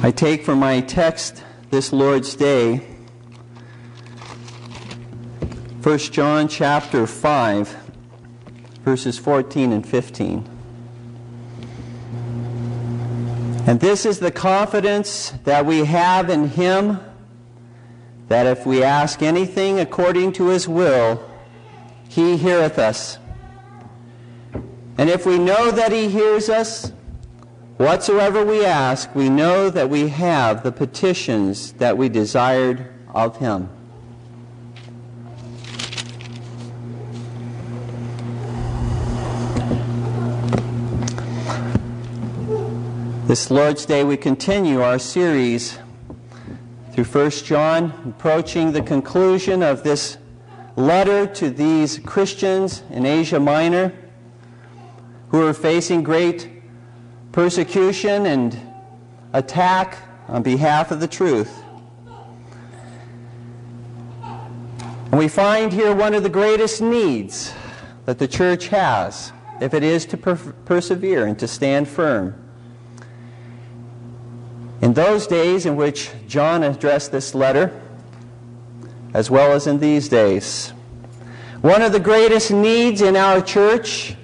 I take for my text this Lord's Day 1 John chapter 5 verses 14 and 15. And this is the confidence that we have in him that if we ask anything according to his will, he heareth us. And if we know that he hears us, whatsoever we ask, we know that we have the petitions that we desired of him. This Lord's Day, we continue our series through 1 John, approaching the conclusion of this letter to these Christians in Asia Minor who are facing great persecution and attack on behalf of the truth. And we find here one of the greatest needs that the church has if it is to per- persevere and to stand firm. In those days in which John addressed this letter, as well as in these days, one of the greatest needs in our church,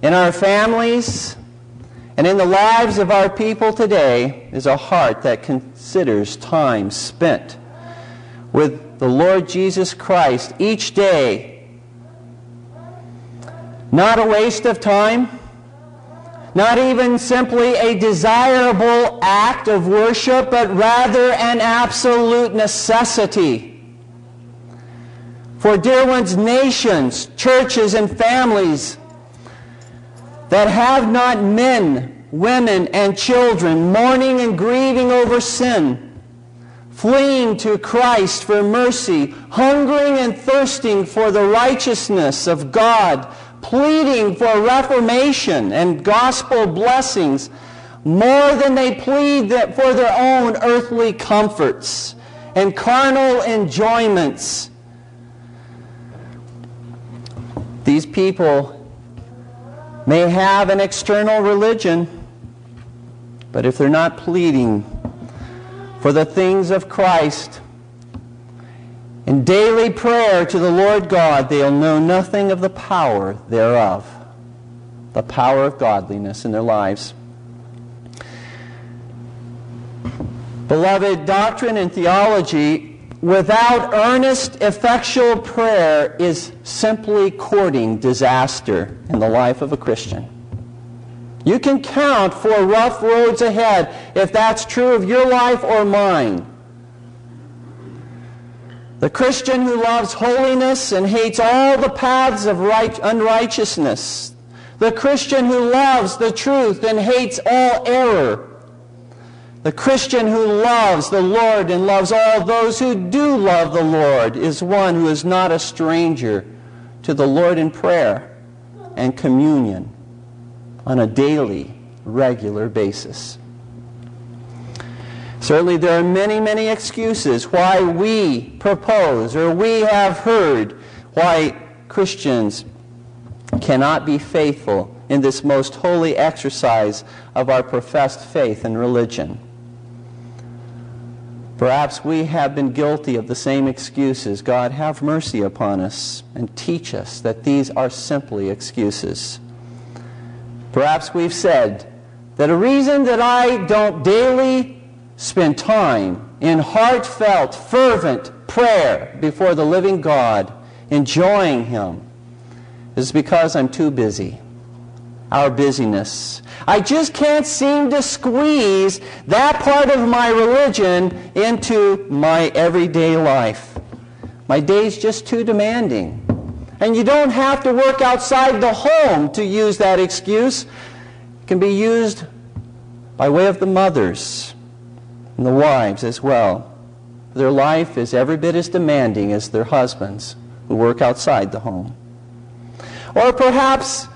in our families, and in the lives of our people today is a heart that considers time spent with the Lord Jesus Christ each day. Not a waste of time not even simply a desirable act of worship, but rather an absolute necessity. For dear ones, nations, churches, and families that have not men, women, and children mourning and grieving over sin, fleeing to Christ for mercy, hungering and thirsting for the righteousness of God pleading for reformation and gospel blessings more than they plead for their own earthly comforts and carnal enjoyments. These people may have an external religion, but if they're not pleading for the things of Christ, in daily prayer to the Lord God, they'll know nothing of the power thereof, the power of godliness in their lives. Beloved, doctrine and theology without earnest, effectual prayer is simply courting disaster in the life of a Christian. You can count for rough roads ahead if that's true of your life or mine. The Christian who loves holiness and hates all the paths of right, unrighteousness. The Christian who loves the truth and hates all error. The Christian who loves the Lord and loves all those who do love the Lord is one who is not a stranger to the Lord in prayer and communion on a daily, regular basis. Certainly, there are many, many excuses why we propose or we have heard why Christians cannot be faithful in this most holy exercise of our professed faith and religion. Perhaps we have been guilty of the same excuses. God, have mercy upon us and teach us that these are simply excuses. Perhaps we've said that a reason that I don't daily spend time in heartfelt, fervent prayer before the living God, enjoying Him, is because I'm too busy. Our busyness. I just can't seem to squeeze that part of my religion into my everyday life. My day's just too demanding. And you don't have to work outside the home to use that excuse. It can be used by way of the mothers and the wives as well. Their life is every bit as demanding as their husbands who work outside the home. Or perhaps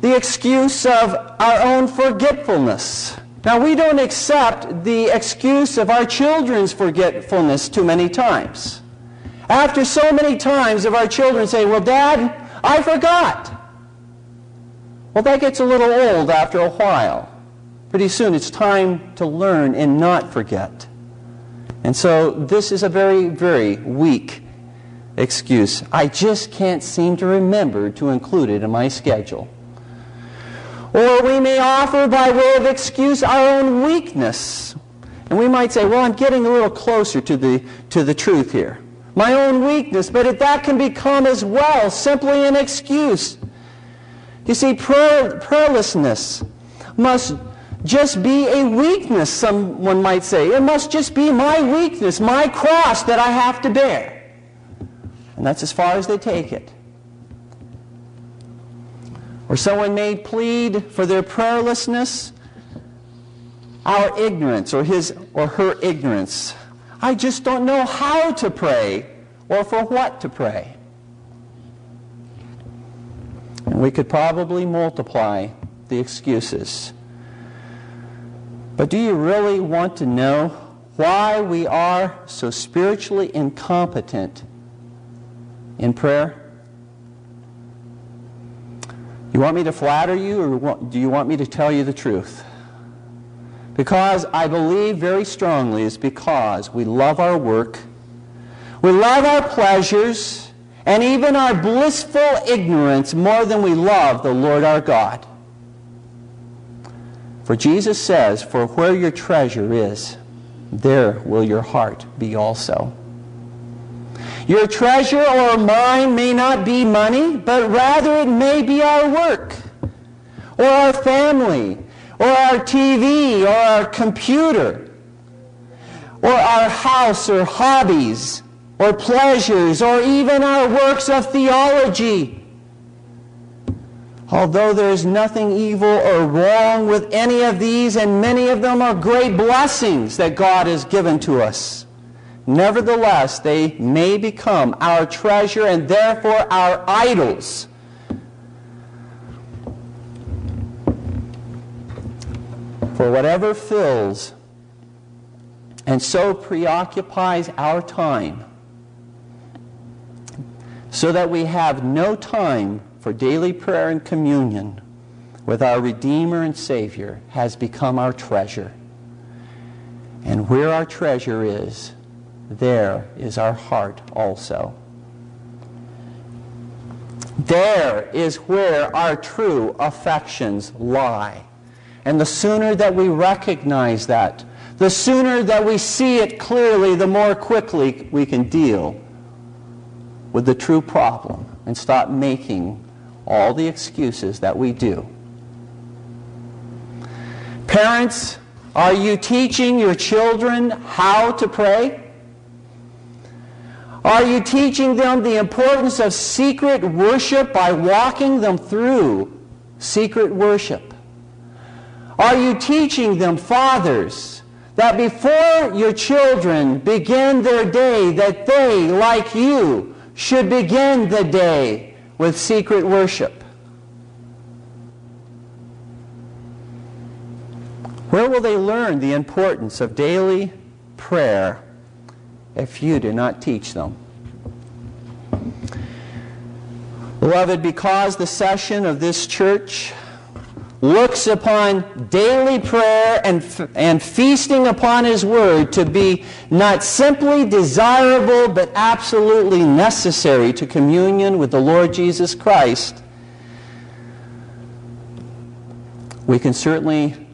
the excuse of our own forgetfulness. Now, we don't accept the excuse of our children's forgetfulness too many times. After so many times of our children say, Well, Dad, I forgot. Well, that gets a little old after a while. Pretty soon it's time to learn and not forget. And so this is a very, very weak excuse. I just can't seem to remember to include it in my schedule. Or we may offer by way of excuse our own weakness. And we might say, well, I'm getting a little closer to the, to the truth here. My own weakness, but if that can become as well simply an excuse. You see, prayer, prayerlessness must just be a weakness, someone might say. It must just be my weakness, my cross that I have to bear. And that's as far as they take it. Or someone may plead for their prayerlessness, our ignorance or his or her ignorance. I just don't know how to pray or for what to pray. And we could probably multiply the excuses. But do you really want to know why we are so spiritually incompetent in prayer? You want me to flatter you, or do you want me to tell you the truth? Because I believe very strongly is because we love our work, we love our pleasures, and even our blissful ignorance more than we love the Lord our God. For Jesus says, For where your treasure is, there will your heart be also. Your treasure or mine may not be money, but rather it may be our work, or our family, or our TV, or our computer, or our house, or hobbies, or pleasures, or even our works of theology. Although there is nothing evil or wrong with any of these, and many of them are great blessings that God has given to us, nevertheless, they may become our treasure and therefore our idols. For whatever fills and so preoccupies our time, so that we have no time for daily prayer and communion with our Redeemer and Savior has become our treasure. And where our treasure is, there is our heart also. There is where our true affections lie. And the sooner that we recognize that, the sooner that we see it clearly, the more quickly we can deal with the true problem and stop making all the excuses that we do. Parents, are you teaching your children how to pray? Are you teaching them the importance of secret worship by walking them through secret worship? Are you teaching them, fathers, that before your children begin their day, that they, like you, should begin the day with secret worship? Where will they learn the importance of daily prayer if you do not teach them? Beloved, because the session of this church looks upon daily prayer and, and feasting upon His Word to be not simply desirable, but absolutely necessary to communion with the Lord Jesus Christ, we can certainly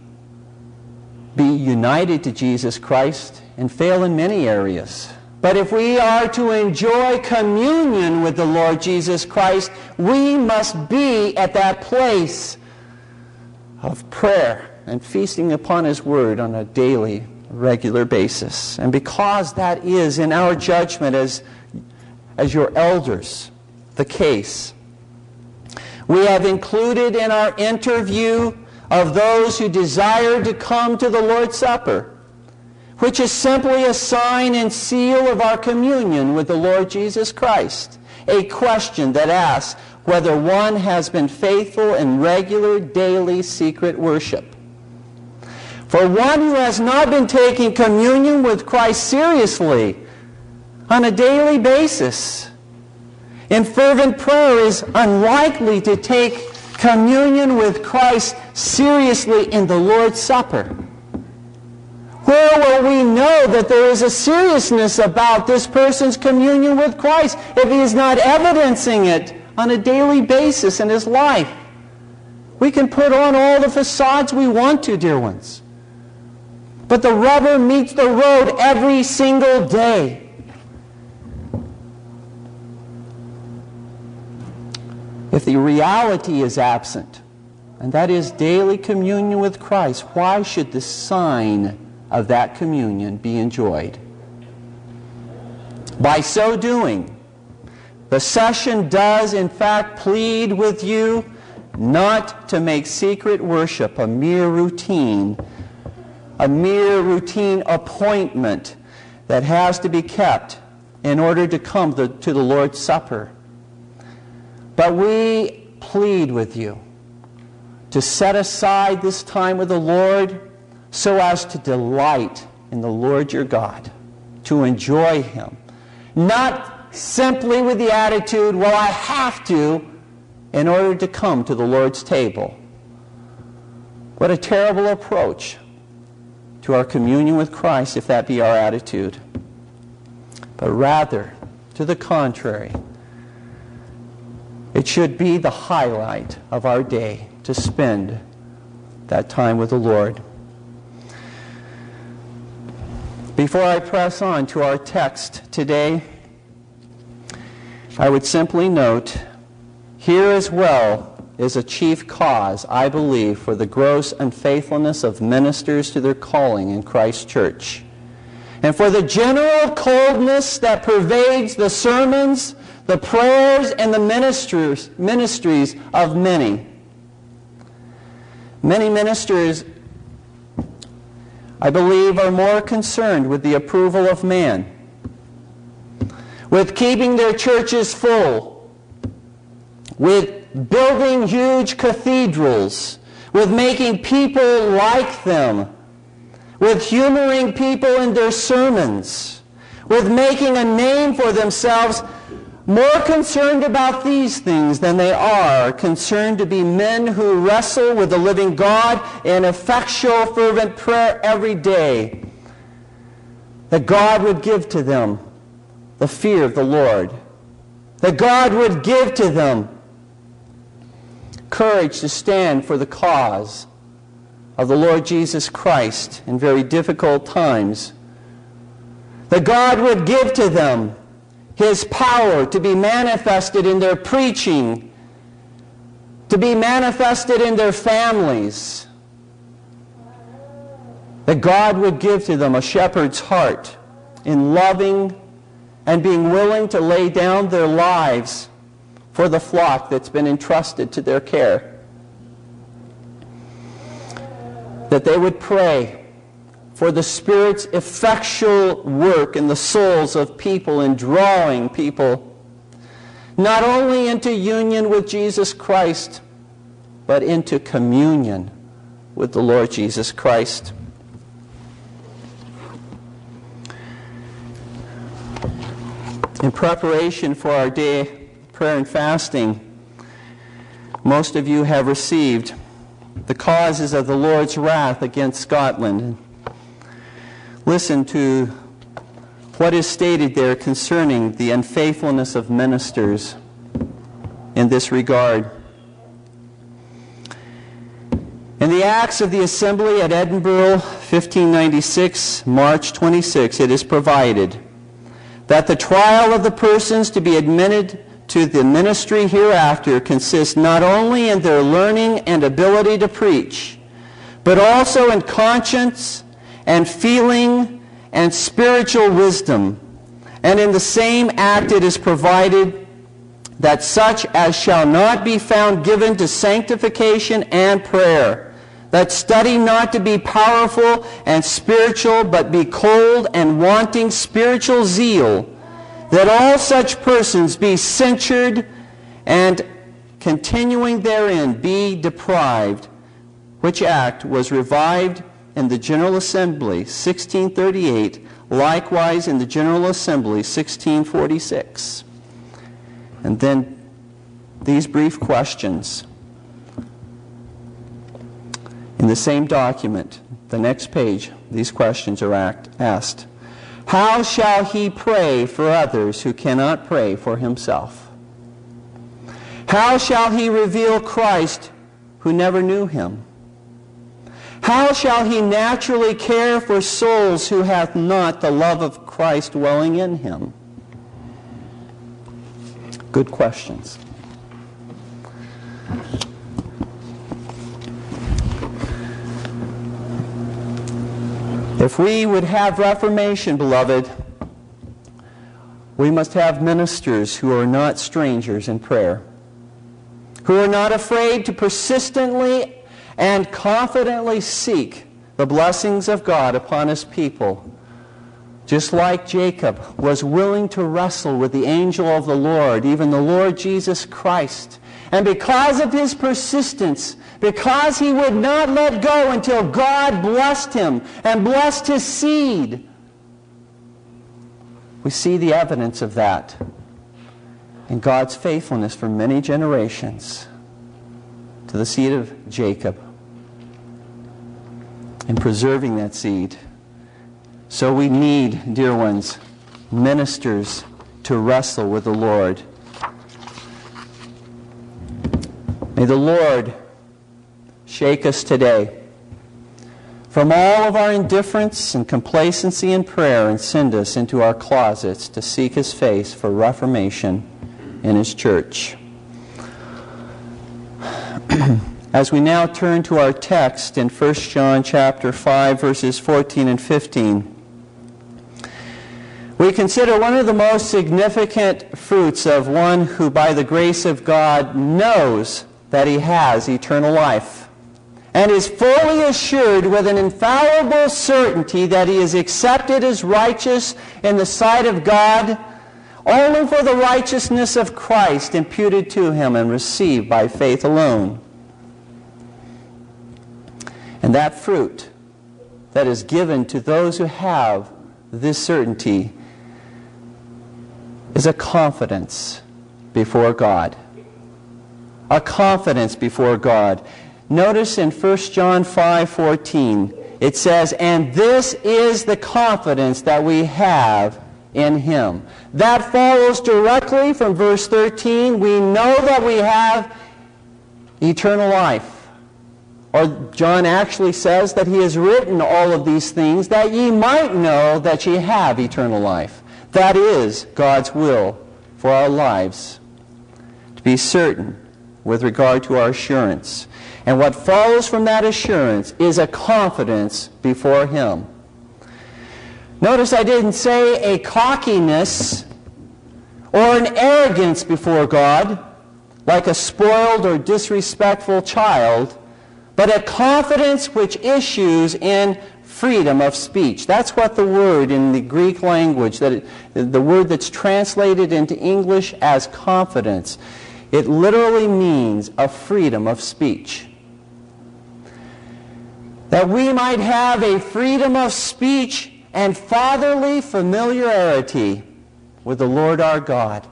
be united to Jesus Christ and fail in many areas. But if we are to enjoy communion with the Lord Jesus Christ, we must be at that place of prayer and feasting upon His Word on a daily, regular basis. And because that is, in our judgment as, as your elders, the case, we have included in our interview of those who desire to come to the Lord's Supper, which is simply a sign and seal of our communion with the Lord Jesus Christ, a question that asks, whether one has been faithful in regular, daily, secret worship. For one who has not been taking communion with Christ seriously on a daily basis in fervent prayer is unlikely to take communion with Christ seriously in the Lord's Supper? Where will we know that there is a seriousness about this person's communion with Christ if he is not evidencing it on a daily basis in his life? We can put on all the facades we want to, dear ones. But the rubber meets the road every single day. If the reality is absent, and that is daily communion with Christ, why should the sign of that communion be enjoyed? By so doing, the session does in fact plead with you not to make secret worship a mere routine, a mere routine appointment that has to be kept in order to come to, the Lord's Supper. But we plead with you to set aside this time with the Lord so as to delight in the Lord your God, to enjoy Him. Not simply with the attitude, well, I have to, in order to come to the Lord's table. What a terrible approach to our communion with Christ if that be our attitude. But rather, to the contrary, it should be the highlight of our day to spend that time with the Lord. Before I press on to our text today, I would simply note here as well is a chief cause, I believe, for the gross unfaithfulness of ministers to their calling in Christ's church. And for the general coldness that pervades the sermons the prayers and the ministries of many. Many ministers, I believe, are more concerned with the approval of man, with keeping their churches full, with building huge cathedrals, with making people like them, with humoring people in their sermons, with making a name for themselves more concerned about these things than they are concerned to be men who wrestle with the living God in effectual, fervent prayer every day. That God would give to them the fear of the Lord. That God would give to them courage to stand for the cause of the Lord Jesus Christ in very difficult times. That God would give to them his power to be manifested in their preaching, to be manifested in their families. That God would give to them a shepherd's heart in loving and being willing to lay down their lives for the flock that's been entrusted to their care. That they would pray for the Spirit's effectual work in the souls of people and drawing people not only into union with Jesus Christ, but into communion with the Lord Jesus Christ. In preparation for our day prayer and fasting, most of you have received the causes of the Lord's wrath against Scotland listen to what is stated there concerning the unfaithfulness of ministers in this regard. In the Acts of the Assembly at Edinburgh, 1596, March 26, it is provided that the trial of the persons to be admitted to the ministry hereafter consists not only in their learning and ability to preach, but also in conscience and feeling and spiritual wisdom. And in the same act it is provided that such as shall not be found given to sanctification and prayer, that study not to be powerful and spiritual, but be cold and wanting spiritual zeal, that all such persons be censured and continuing therein be deprived, which act was revived in the General Assembly 1638, likewise in the General Assembly 1646. And then these brief questions. In the same document, the next page, these questions are act, asked. How shall he pray for others who cannot pray for himself? How shall he reveal Christ who never knew him? How shall he naturally care for souls who hath not the love of Christ dwelling in him? Good questions. If we would have reformation, beloved, we must have ministers who are not strangers in prayer, who are not afraid to persistently and confidently seek the blessings of God upon his people. Just like Jacob was willing to wrestle with the angel of the Lord, even the Lord Jesus Christ. And because of his persistence, because he would not let go until God blessed him and blessed his seed, we see the evidence of that in God's faithfulness for many generations to the seed of Jacob in preserving that seed. So we need, dear ones, ministers to wrestle with the Lord. May the Lord shake us today from all of our indifference and complacency in prayer and send us into our closets to seek his face for reformation in his church. As we now turn to our text in 1 John chapter 5 verses 14 and 15, we consider one of the most significant fruits of one who by the grace of God knows that he has eternal life and is fully assured with an infallible certainty that he is accepted as righteous in the sight of God only for the righteousness of Christ imputed to him and received by faith alone. And that fruit that is given to those who have this certainty is a confidence before God. A confidence before God. Notice in 1 John 5:14 it says, "And this is the confidence that we have in him." That follows directly from verse 13, "We know that we have eternal life." Or John actually says that he has written all of these things that ye might know that ye have eternal life. That is God's will for our lives. To be certain with regard to our assurance. And what follows from that assurance is a confidence before Him. Notice I didn't say a cockiness or an arrogance before God, like a spoiled or disrespectful child but a confidence which issues in freedom of speech. That's what the word in the Greek language, that it, the word that's translated into English as confidence, it literally means a freedom of speech. That we might have a freedom of speech and fatherly familiarity with the Lord our God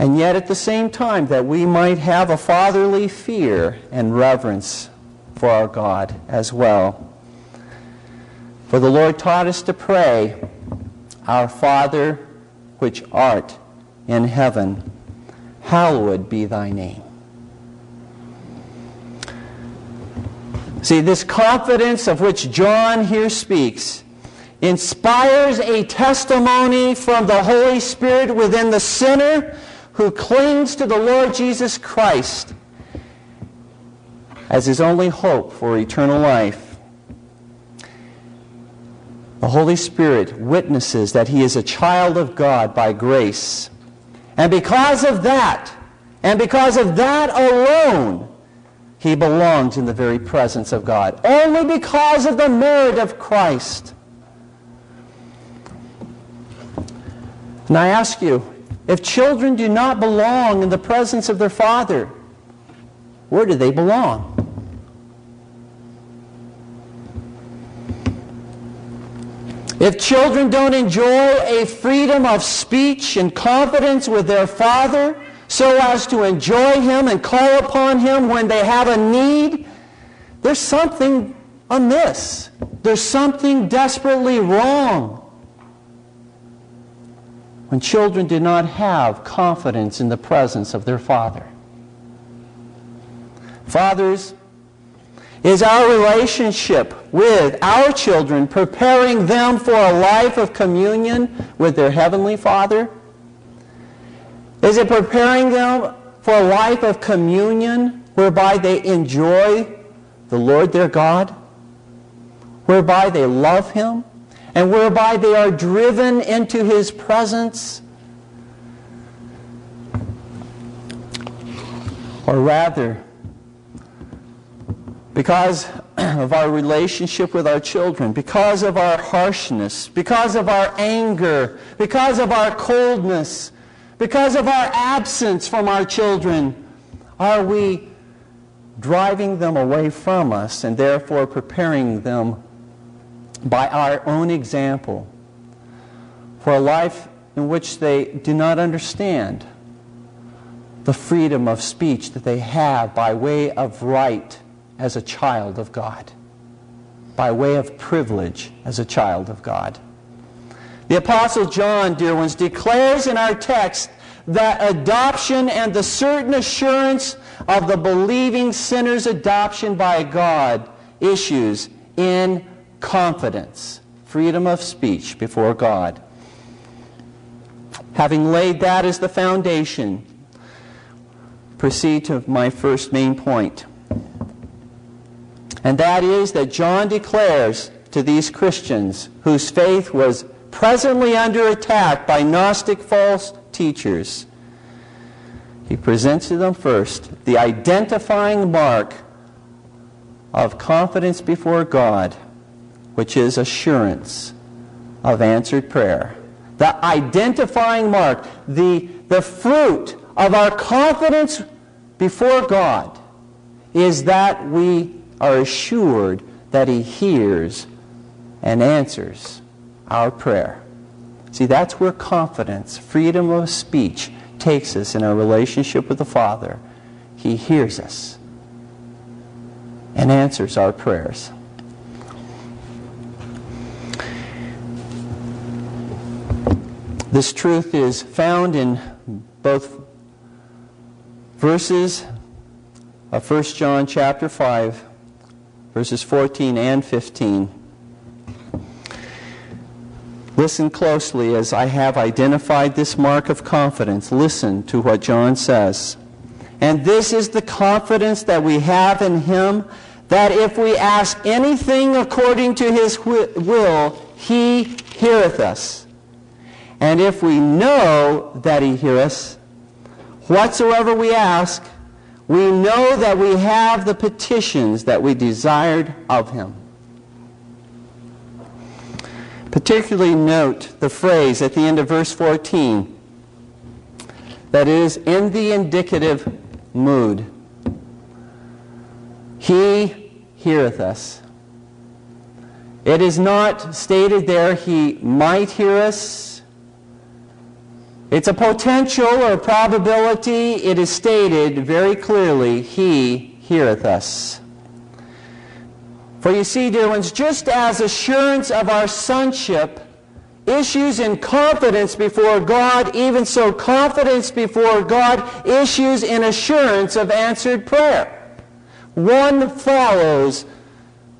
and yet at the same time that we might have a fatherly fear and reverence for our God as well. For the Lord taught us to pray, Our Father which art in heaven, hallowed be thy name. See, this confidence of which John here speaks inspires a testimony from the Holy Spirit within the sinner who clings to the Lord Jesus Christ as his only hope for eternal life. The Holy Spirit witnesses that he is a child of God by grace. And because of that, and because of that alone, he belongs in the very presence of God. Only because of the merit of Christ. And I ask you, if children do not belong in the presence of their father, where do they belong? If children don't enjoy a freedom of speech and confidence with their father so as to enjoy him and call upon him when they have a need, there's something amiss. There's something desperately wrong. When children do not have confidence in the presence of their Father. Fathers, is our relationship with our children preparing them for a life of communion with their Heavenly Father? Is it preparing them for a life of communion whereby they enjoy the Lord their God? Whereby they love Him? And whereby they are driven into His presence? Or rather, because of our relationship with our children, because of our harshness, because of our anger, because of our coldness, because of our absence from our children, are we driving them away from us and therefore preparing them by our own example for a life in which they do not understand the freedom of speech that they have by way of right as a child of God, by way of privilege as a child of God. The Apostle John, dear ones, declares in our text that adoption and the certain assurance of the believing sinner's adoption by God issues in confidence, freedom of speech before God. Having laid that as the foundation, proceed to my first main point. And that is that John declares to these Christians whose faith was presently under attack by Gnostic false teachers, he presents to them first the identifying mark of confidence before God, which is assurance of answered prayer. The identifying mark, the, the fruit of our confidence before God is that we are assured that He hears and answers our prayer. See, that's where confidence, freedom of speech, takes us in our relationship with the Father. He hears us and answers our prayers. This truth is found in both verses of 1 John chapter 5 verses 14 and 15. Listen closely as I have identified this mark of confidence. Listen to what John says. And this is the confidence that we have in him that if we ask anything according to his will, he heareth us. And if we know that he heareth, us, whatsoever we ask, we know that we have the petitions that we desired of him. Particularly note the phrase at the end of verse 14 that is in the indicative mood. He heareth us. It is not stated there he might hear us it's a potential or probability. It is stated very clearly, He heareth us. For you see, dear ones, just as assurance of our sonship issues in confidence before God, even so confidence before God issues in assurance of answered prayer. One follows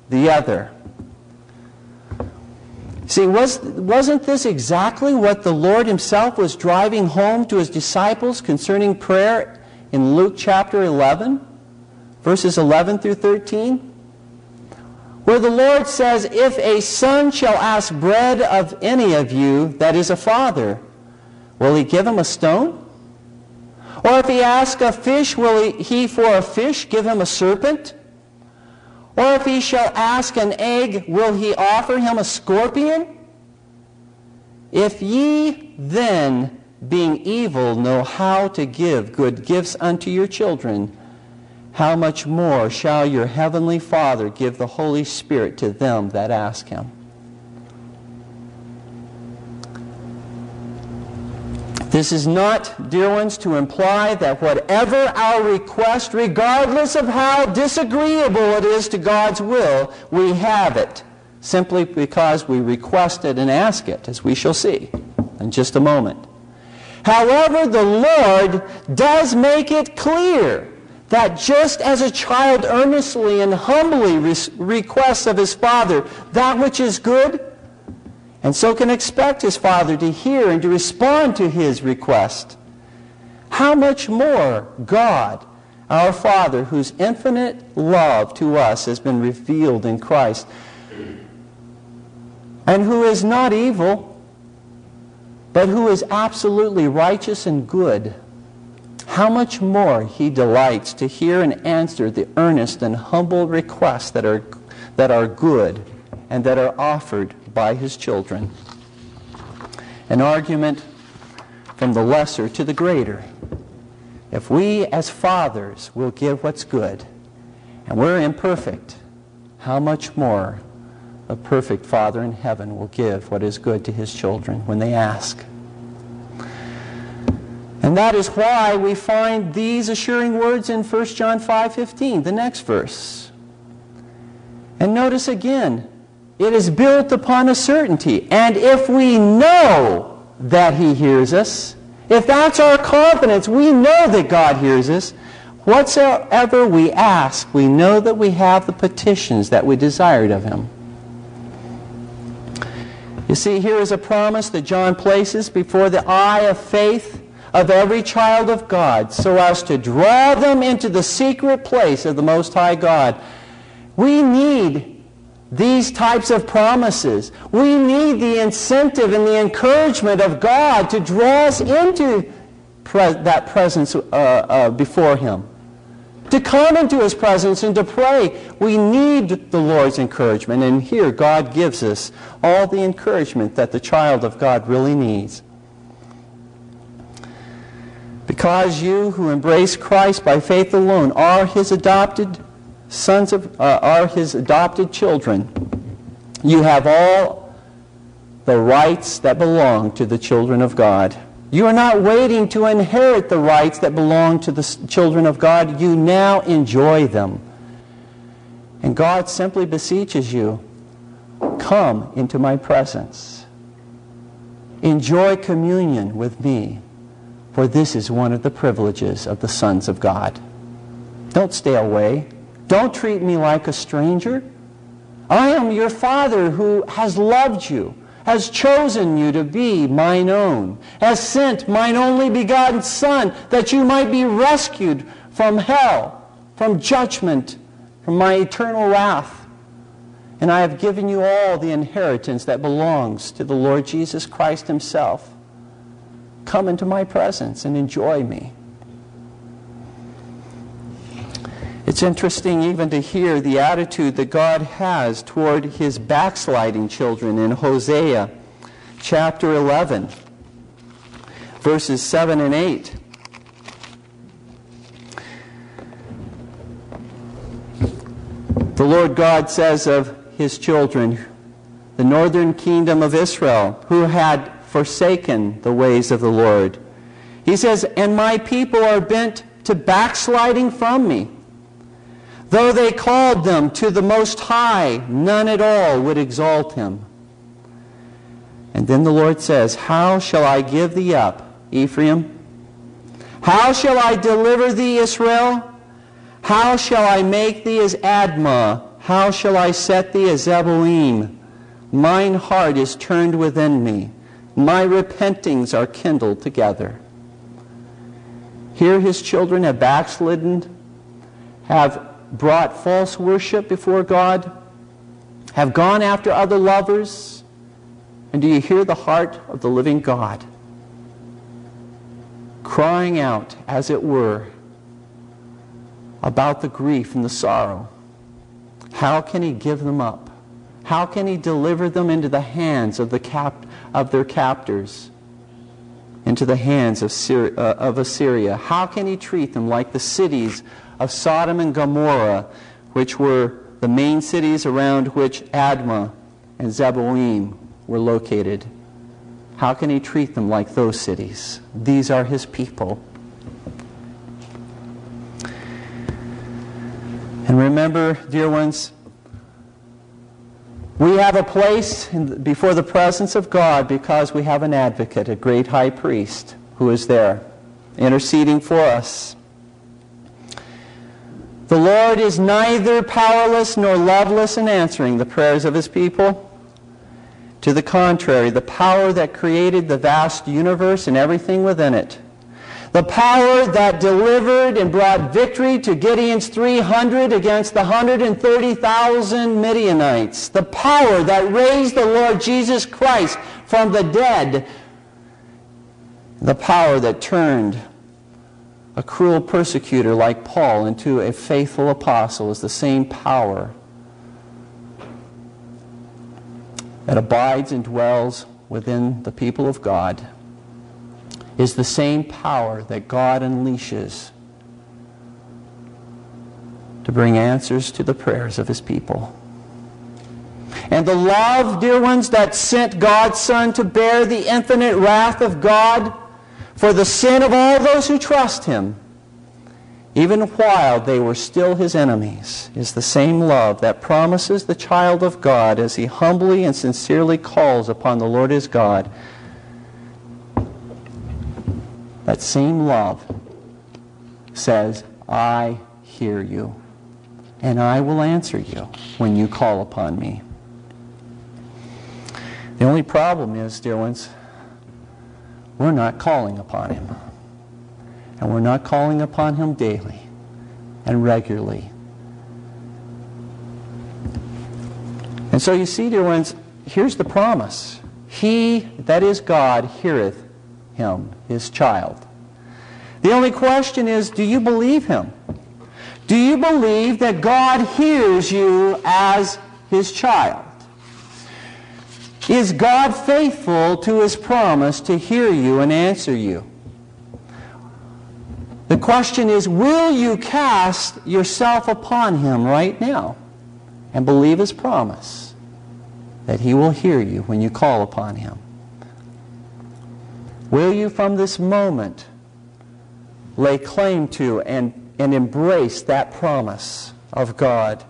the other. See, was, wasn't this exactly what the Lord himself was driving home to his disciples concerning prayer in Luke chapter 11, verses 11 through 13? Where the Lord says, If a son shall ask bread of any of you that is a father, will he give him a stone? Or if he ask a fish, will he for a fish give him a serpent? Or if he shall ask an egg, will he offer him a scorpion? If ye then, being evil, know how to give good gifts unto your children, how much more shall your heavenly Father give the Holy Spirit to them that ask him? This is not, dear ones, to imply that whatever our request, regardless of how disagreeable it is to God's will, we have it, simply because we request it and ask it, as we shall see in just a moment. However, the Lord does make it clear that just as a child earnestly and humbly re- requests of his father that which is good, and so can expect his father to hear and to respond to his request, how much more God, our Father, whose infinite love to us has been revealed in Christ, and who is not evil, but who is absolutely righteous and good, how much more he delights to hear and answer the earnest and humble requests that are, that are good and that are offered by his children. An argument from the lesser to the greater. If we as fathers will give what's good, and we're imperfect, how much more a perfect Father in heaven will give what is good to his children when they ask. And that is why we find these assuring words in 1 John 5:15, the next verse. And notice again, it is built upon a certainty. And if we know that he hears us, if that's our confidence, we know that God hears us, whatsoever we ask, we know that we have the petitions that we desired of him. You see, here is a promise that John places before the eye of faith of every child of God so as to draw them into the secret place of the Most High God. We need these types of promises. We need the incentive and the encouragement of God to draw us into pre- that presence uh, uh, before Him to come into his presence and to pray. We need the Lord's encouragement. And here God gives us all the encouragement that the child of God really needs. Because you who embrace Christ by faith alone are his adopted sons of uh, are his adopted children, you have all the rights that belong to the children of God. You are not waiting to inherit the rights that belong to the children of God. You now enjoy them. And God simply beseeches you, come into my presence. Enjoy communion with me, for this is one of the privileges of the sons of God. Don't stay away. Don't treat me like a stranger. I am your Father who has loved you has chosen you to be mine own, has sent mine only begotten Son, that you might be rescued from hell, from judgment, from my eternal wrath. And I have given you all the inheritance that belongs to the Lord Jesus Christ himself. Come into my presence and enjoy me. It's interesting even to hear the attitude that God has toward his backsliding children in Hosea chapter 11, verses 7 and 8. The Lord God says of his children, the northern kingdom of Israel, who had forsaken the ways of the Lord. He says, And my people are bent to backsliding from me. Though they called them to the Most High, none at all would exalt him. And then the Lord says, How shall I give thee up, Ephraim? How shall I deliver thee, Israel? How shall I make thee as Admah? How shall I set thee as Zeboim? Mine heart is turned within me. My repentings are kindled together. Here his children have backslidden, have brought false worship before God, have gone after other lovers, and do you hear the heart of the living God crying out, as it were, about the grief and the sorrow? How can he give them up? How can he deliver them into the hands of, the cap- of their captors? Into the hands of, Syri- uh, of Assyria? How can he treat them like the cities of Sodom and Gomorrah, which were the main cities around which Admah and Zeboim were located. how can he treat them like those cities? These are his people. And remember, dear ones, we have a place before the presence of God because we have an advocate, a great high priest, who is there interceding for us. The Lord is neither powerless nor loveless in answering the prayers of his people. To the contrary, the power that created the vast universe and everything within it, the power that delivered and brought victory to Gideon's 300 against the 130,000 Midianites, the power that raised the Lord Jesus Christ from the dead, the power that turned a cruel persecutor like Paul into a faithful apostle is the same power that abides and dwells within the people of God is the same power that God unleashes to bring answers to the prayers of his people. And the love, dear ones, that sent God's Son to bear the infinite wrath of God for the sin of all those who trust him, even while they were still his enemies, is the same love that promises the child of God as he humbly and sincerely calls upon the Lord his God. That same love says, I hear you, and I will answer you when you call upon me. The only problem is, dear ones, we're not calling upon him. And we're not calling upon him daily and regularly. And so you see, dear ones, here's the promise. He, that is God, heareth him, his child. The only question is, do you believe him? Do you believe that God hears you as his child? Is God faithful to his promise to hear you and answer you? The question is, will you cast yourself upon him right now and believe his promise that he will hear you when you call upon him? Will you from this moment lay claim to and, and embrace that promise of God?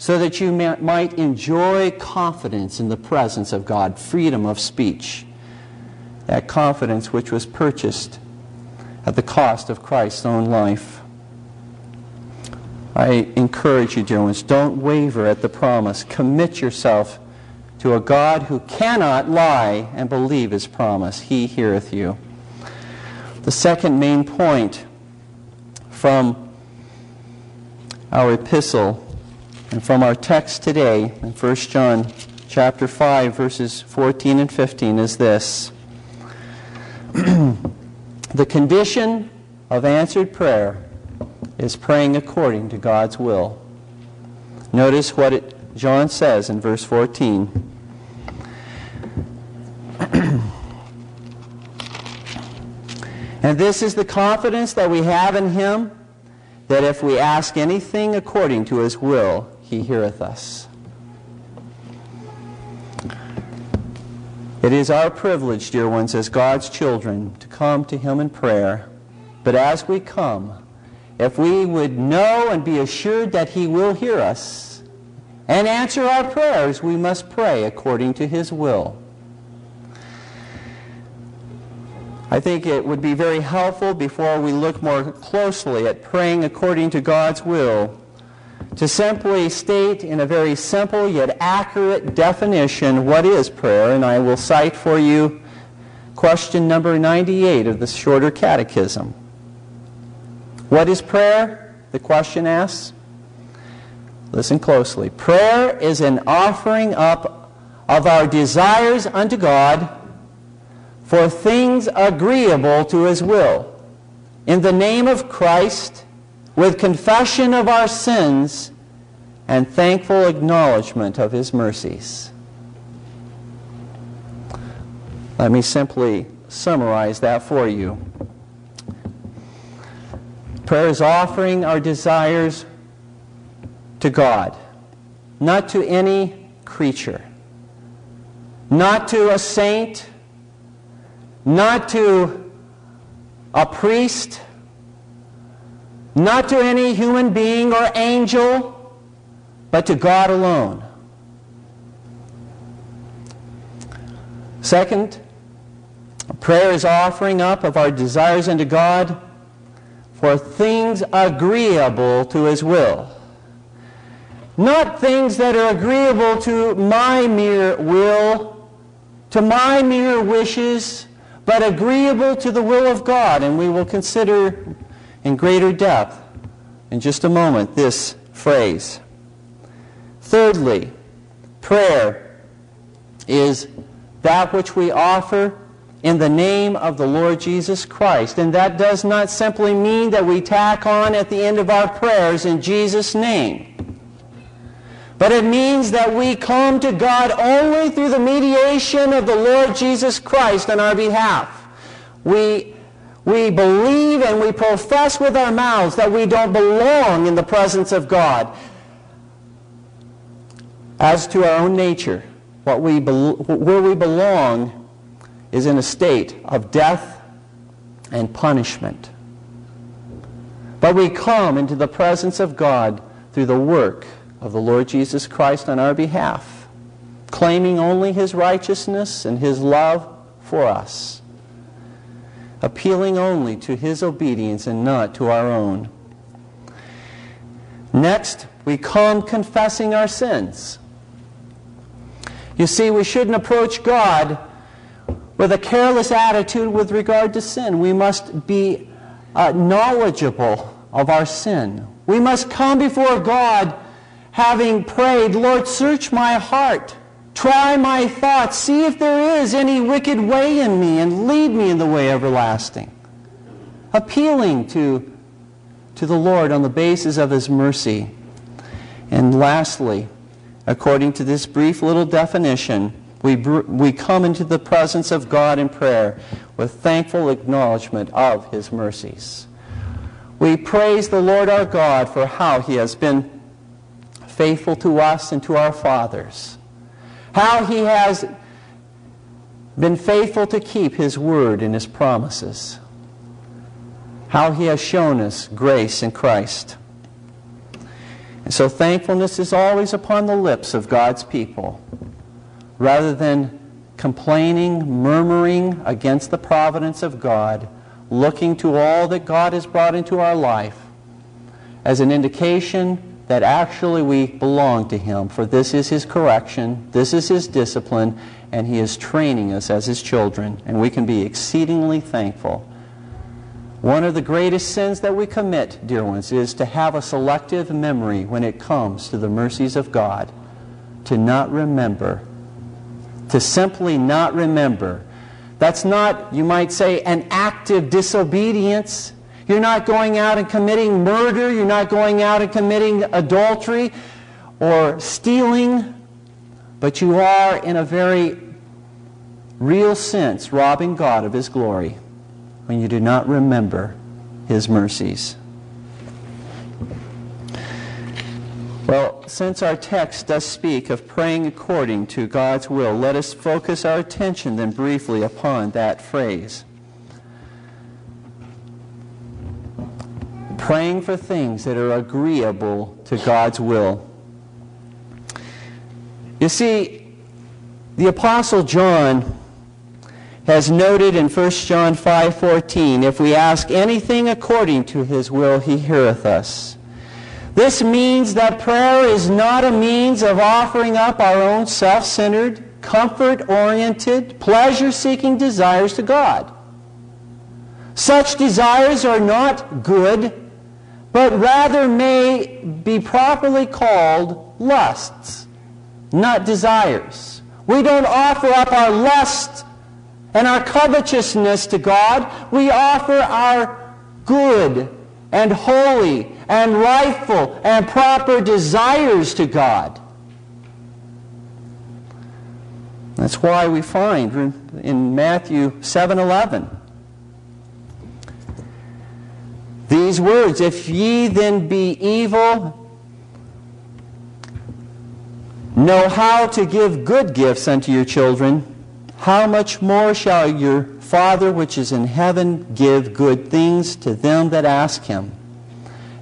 So that you might enjoy confidence in the presence of God, freedom of speech. That confidence which was purchased at the cost of Christ's own life. I encourage you, dear ones, don't waver at the promise. Commit yourself to a God who cannot lie and believe his promise. He heareth you. The second main point from our epistle and from our text today in 1 John chapter 5 verses 14 and 15 is this. the condition of answered prayer is praying according to God's will. Notice what it, John says in verse 14. and this is the confidence that we have in him that if we ask anything according to his will, he heareth us. It is our privilege, dear ones, as God's children, to come to Him in prayer. But as we come, if we would know and be assured that He will hear us and answer our prayers, we must pray according to His will. I think it would be very helpful before we look more closely at praying according to God's will to simply state in a very simple yet accurate definition what is prayer, and I will cite for you question number 98 of the shorter catechism. What is prayer? The question asks. Listen closely. Prayer is an offering up of our desires unto God for things agreeable to His will. In the name of Christ, with confession of our sins and thankful acknowledgement of his mercies. Let me simply summarize that for you. Prayer is offering our desires to God, not to any creature, not to a saint, not to a priest, not to any human being or angel, but to God alone. Second, prayer is offering up of our desires unto God for things agreeable to His will. Not things that are agreeable to my mere will, to my mere wishes, but agreeable to the will of God. And we will consider in greater depth in just a moment this phrase. Thirdly, prayer is that which we offer in the name of the Lord Jesus Christ. And that does not simply mean that we tack on at the end of our prayers in Jesus' name. But it means that we come to God only through the mediation of the Lord Jesus Christ on our behalf. We, we believe and we profess with our mouths that we don't belong in the presence of God. As to our own nature, what we where we belong is in a state of death and punishment. But we come into the presence of God through the work of the Lord Jesus Christ on our behalf, claiming only his righteousness and his love for us, appealing only to his obedience and not to our own. Next, we come confessing our sins. You see, we shouldn't approach God with a careless attitude with regard to sin. We must be uh, knowledgeable of our sin. We must come before God having prayed, Lord, search my heart, try my thoughts, see if there is any wicked way in me, and lead me in the way everlasting. Appealing to, to the Lord on the basis of his mercy. And lastly, according to this brief little definition, we, we come into the presence of God in prayer with thankful acknowledgement of his mercies. We praise the Lord our God for how he has been faithful to us and to our fathers, how he has been faithful to keep his word and his promises, how he has shown us grace in Christ. And so thankfulness is always upon the lips of God's people rather than complaining, murmuring against the providence of God, looking to all that God has brought into our life as an indication that actually we belong to Him, for this is His correction, this is His discipline, and He is training us as His children, and we can be exceedingly thankful. One of the greatest sins that we commit, dear ones, is to have a selective memory when it comes to the mercies of God, to not remember to simply not remember. That's not, you might say, an active disobedience. You're not going out and committing murder. You're not going out and committing adultery or stealing. But you are, in a very real sense, robbing God of His glory when you do not remember His mercies. Well, since our text does speak of praying according to God's will, let us focus our attention then briefly upon that phrase. Praying for things that are agreeable to God's will. You see, the Apostle John has noted in 1 John 5:14, if we ask anything according to his will, he heareth us. This means that prayer is not a means of offering up our own self centered, comfort oriented, pleasure seeking desires to God. Such desires are not good, but rather may be properly called lusts, not desires. We don't offer up our lust and our covetousness to God. We offer our good and holy and rightful and proper desires to God. That's why we find in Matthew 7:11 these words, if ye then be evil, know how to give good gifts unto your children, how much more shall your Father which is in heaven give good things to them that ask him?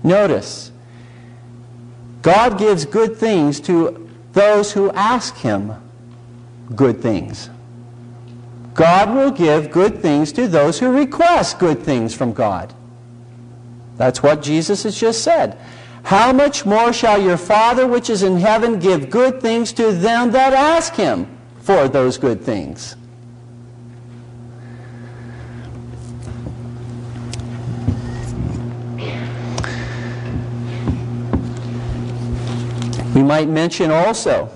Notice, God gives good things to those who ask him good things. God will give good things to those who request good things from God. That's what Jesus has just said. How much more shall your Father which is in heaven give good things to them that ask him for those good things? We might mention also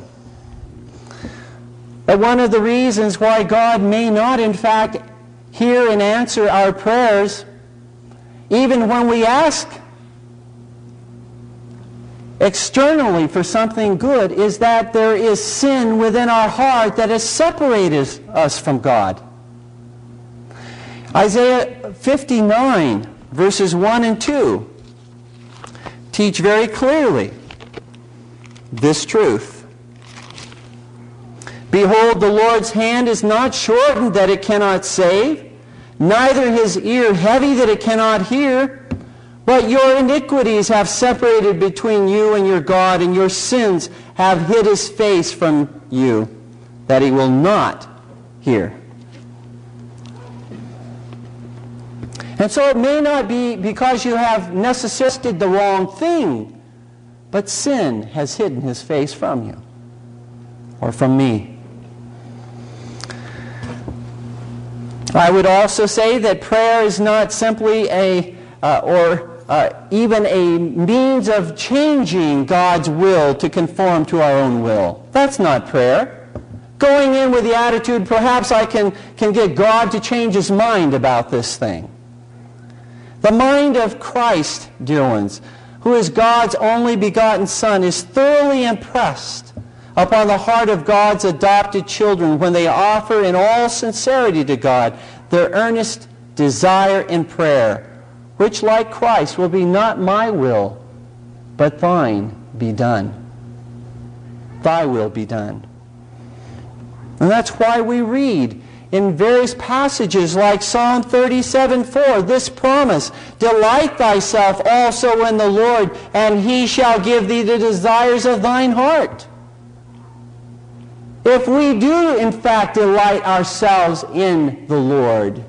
that one of the reasons why God may not, in fact, hear and answer our prayers, even when we ask externally for something good, is that there is sin within our heart that has separated us from God. Isaiah 59, verses 1 and 2, teach very clearly this truth. Behold, the Lord's hand is not shortened that it cannot save, neither his ear heavy that it cannot hear. But your iniquities have separated between you and your God, and your sins have hid his face from you, that he will not hear. And so it may not be because you have necessitated the wrong thing, but sin has hidden his face from you or from me. I would also say that prayer is not simply a, uh, or uh, even a means of changing God's will to conform to our own will. That's not prayer. Going in with the attitude, perhaps I can, can get God to change his mind about this thing. The mind of Christ, dear ones, who is God's only begotten Son, is thoroughly impressed upon the heart of God's adopted children when they offer in all sincerity to God their earnest desire in prayer, which, like Christ, will be not my will, but thine be done. Thy will be done. And that's why we read in various passages like Psalm 37 4, this promise Delight thyself also in the Lord, and he shall give thee the desires of thine heart. If we do, in fact, delight ourselves in the Lord,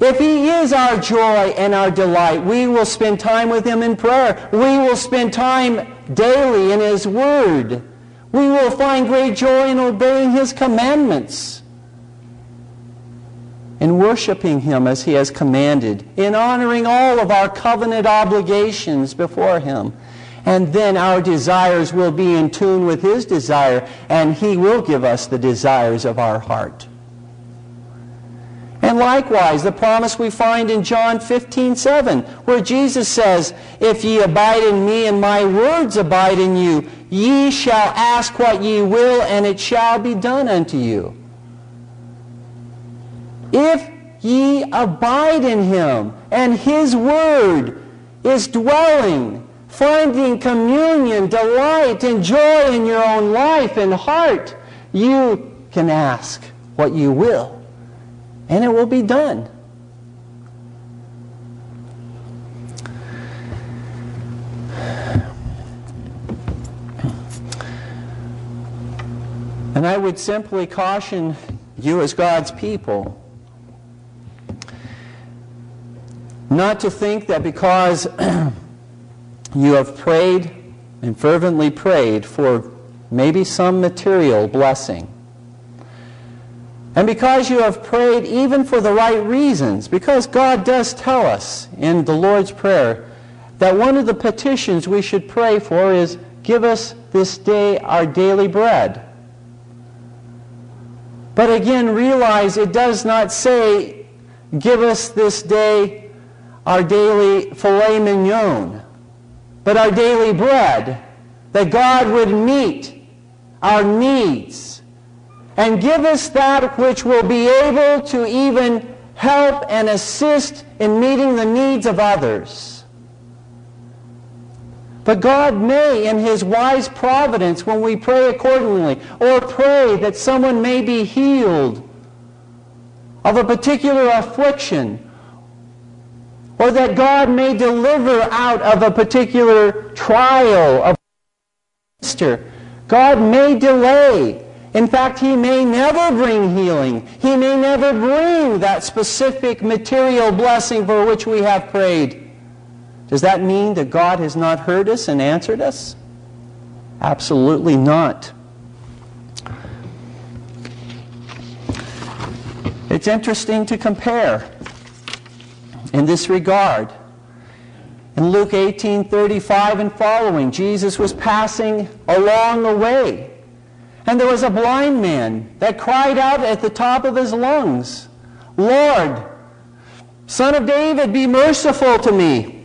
if He is our joy and our delight, we will spend time with Him in prayer. We will spend time daily in His Word. We will find great joy in obeying His commandments, in worshiping Him as He has commanded, in honoring all of our covenant obligations before Him. And then our desires will be in tune with His desire, and He will give us the desires of our heart. And likewise, the promise we find in John 15, 7, where Jesus says, If ye abide in me and my words abide in you, ye shall ask what ye will, and it shall be done unto you. If ye abide in him, and his word is dwelling, finding communion, delight, and joy in your own life and heart, you can ask what you will and it will be done. And I would simply caution you as God's people not to think that because you have prayed and fervently prayed for maybe some material blessing, and because you have prayed even for the right reasons, because God does tell us in the Lord's Prayer that one of the petitions we should pray for is, Give us this day our daily bread. But again, realize it does not say, Give us this day our daily filet mignon, but our daily bread, that God would meet our needs and give us that which will be able to even help and assist in meeting the needs of others. But God may, in His wise providence, when we pray accordingly, or pray that someone may be healed, of a particular affliction, or that God may deliver out of a particular trial of minister. God may delay. In fact, He may never bring healing. He may never bring that specific material blessing for which we have prayed. Does that mean that God has not heard us and answered us? Absolutely not. It's interesting to compare in this regard. In Luke 18:35 and following, Jesus was passing along the way, and there was a blind man that cried out at the top of his lungs, "Lord, Son of David, be merciful to me."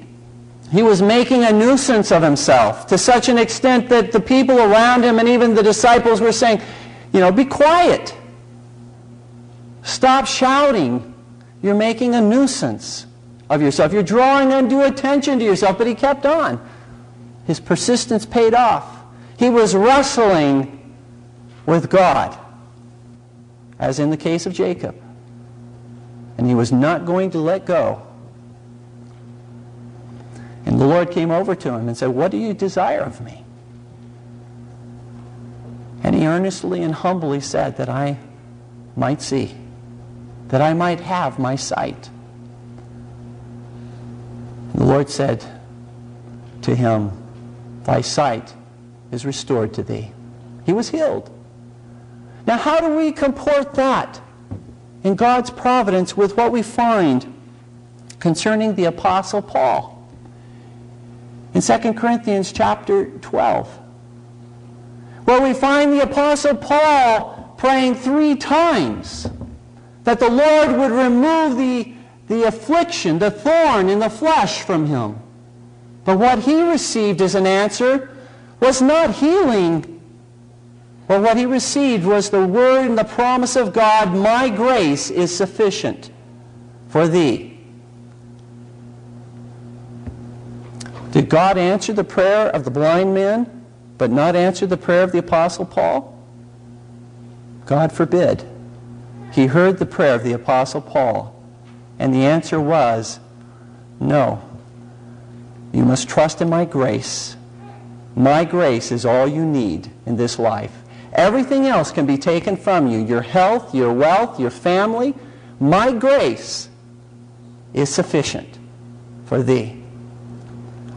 He was making a nuisance of himself to such an extent that the people around him and even the disciples were saying, you know, be quiet. Stop shouting. You're making a nuisance of yourself. You're drawing undue attention to yourself. But he kept on. His persistence paid off. He was wrestling with God, as in the case of Jacob. And he was not going to let go. And the Lord came over to him and said, What do you desire of me? And he earnestly and humbly said that I might see that I might have my sight. The Lord said to him, Thy sight is restored to thee. He was healed. Now, how do we comport that in God's providence with what we find concerning the Apostle Paul? In 2 Corinthians chapter 12, where we find the Apostle Paul praying three times that the Lord would remove the, the affliction, the thorn in the flesh from him. But what he received as an answer was not healing, but what he received was the word and the promise of God, my grace is sufficient for thee. Did God answer the prayer of the blind man, but not answer the prayer of the Apostle Paul? God forbid. He heard the prayer of the Apostle Paul, and the answer was, No. You must trust in my grace. My grace is all you need in this life. Everything else can be taken from you your health, your wealth, your family. My grace is sufficient for thee.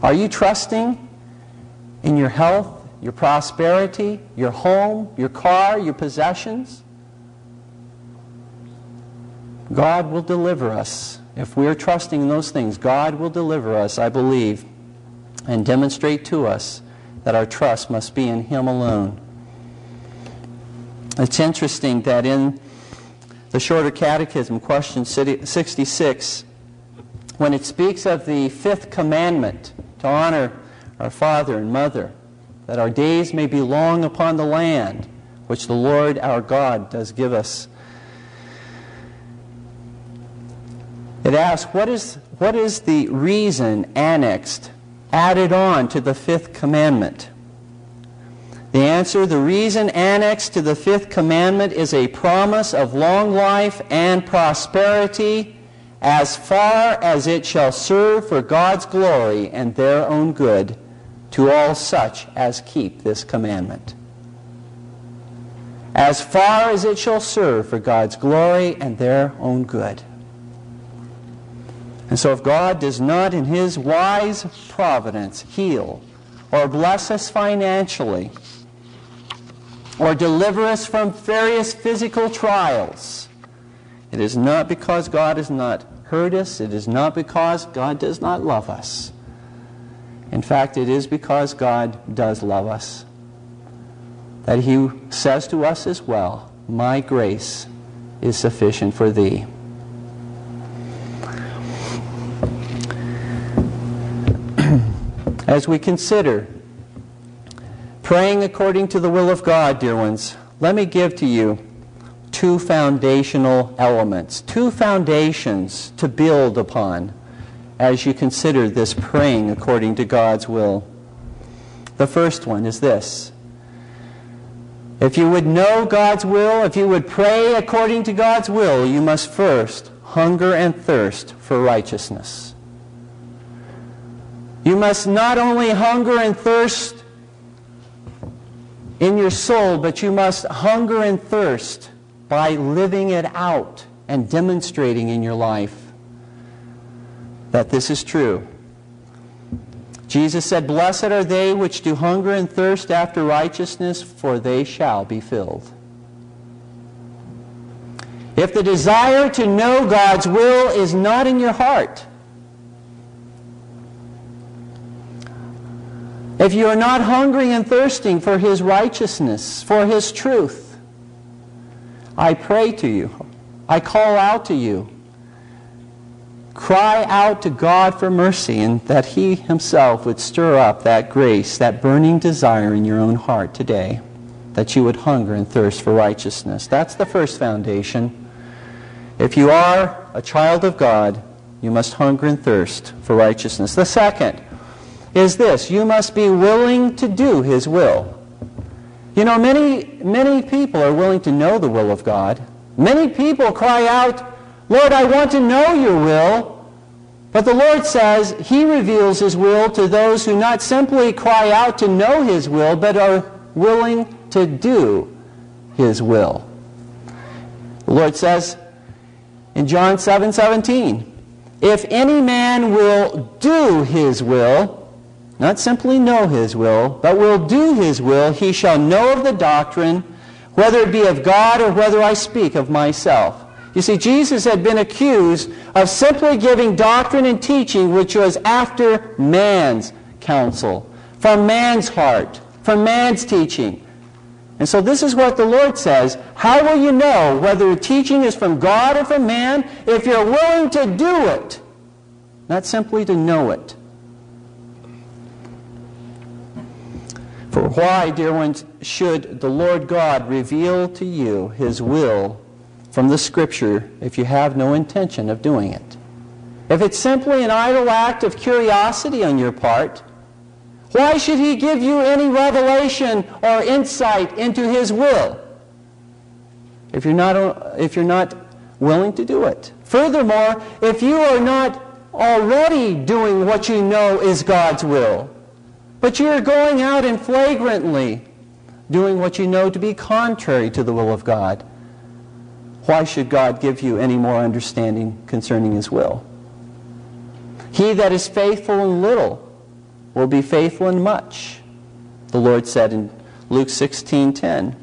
Are you trusting in your health, your prosperity, your home, your car, your possessions? God will deliver us. If we are trusting in those things, God will deliver us, I believe, and demonstrate to us that our trust must be in Him alone. It's interesting that in the Shorter Catechism, question 66, when it speaks of the fifth commandment to honor our father and mother, that our days may be long upon the land which the Lord our God does give us It asks, what is, what is the reason annexed, added on to the fifth commandment? The answer, the reason annexed to the fifth commandment is a promise of long life and prosperity as far as it shall serve for God's glory and their own good to all such as keep this commandment. As far as it shall serve for God's glory and their own good. And so if God does not, in his wise providence, heal or bless us financially or deliver us from various physical trials, it is not because God has not heard us. It is not because God does not love us. In fact, it is because God does love us that he says to us as well, My grace is sufficient for thee. As we consider praying according to the will of God, dear ones, let me give to you two foundational elements, two foundations to build upon as you consider this praying according to God's will. The first one is this If you would know God's will, if you would pray according to God's will, you must first hunger and thirst for righteousness. You must not only hunger and thirst in your soul, but you must hunger and thirst by living it out and demonstrating in your life that this is true. Jesus said, Blessed are they which do hunger and thirst after righteousness, for they shall be filled. If the desire to know God's will is not in your heart, if you are not hungry and thirsting for His righteousness, for His truth, I pray to you, I call out to you, Cry out to God for mercy and that He Himself would stir up that grace, that burning desire in your own heart today, that you would hunger and thirst for righteousness. That's the first foundation. If you are a child of God, you must hunger and thirst for righteousness. The second is this you must be willing to do His will. You know, many, many people are willing to know the will of God. Many people cry out, Lord, I want to know your will. But the Lord says he reveals his will to those who not simply cry out to know his will, but are willing to do his will. The Lord says in John 7 17, if any man will do his will, not simply know his will, but will do his will, he shall know of the doctrine, whether it be of God or whether I speak of myself. You see, Jesus had been accused of simply giving doctrine and teaching which was after man's counsel, from man's heart, from man's teaching. And so this is what the Lord says. How will you know whether a teaching is from God or from man? If you're willing to do it, not simply to know it. Why, dear ones, should the Lord God reveal to you his will from the Scripture if you have no intention of doing it. If it's simply an idle act of curiosity on your part, why should He give you any revelation or insight into His will if you're not, if you're not willing to do it? Furthermore, if you are not already doing what you know is God's will, but you're going out and flagrantly doing what you know to be contrary to the will of God, why should God give you any more understanding concerning his will? He that is faithful in little will be faithful in much, the Lord said in Luke 16:10.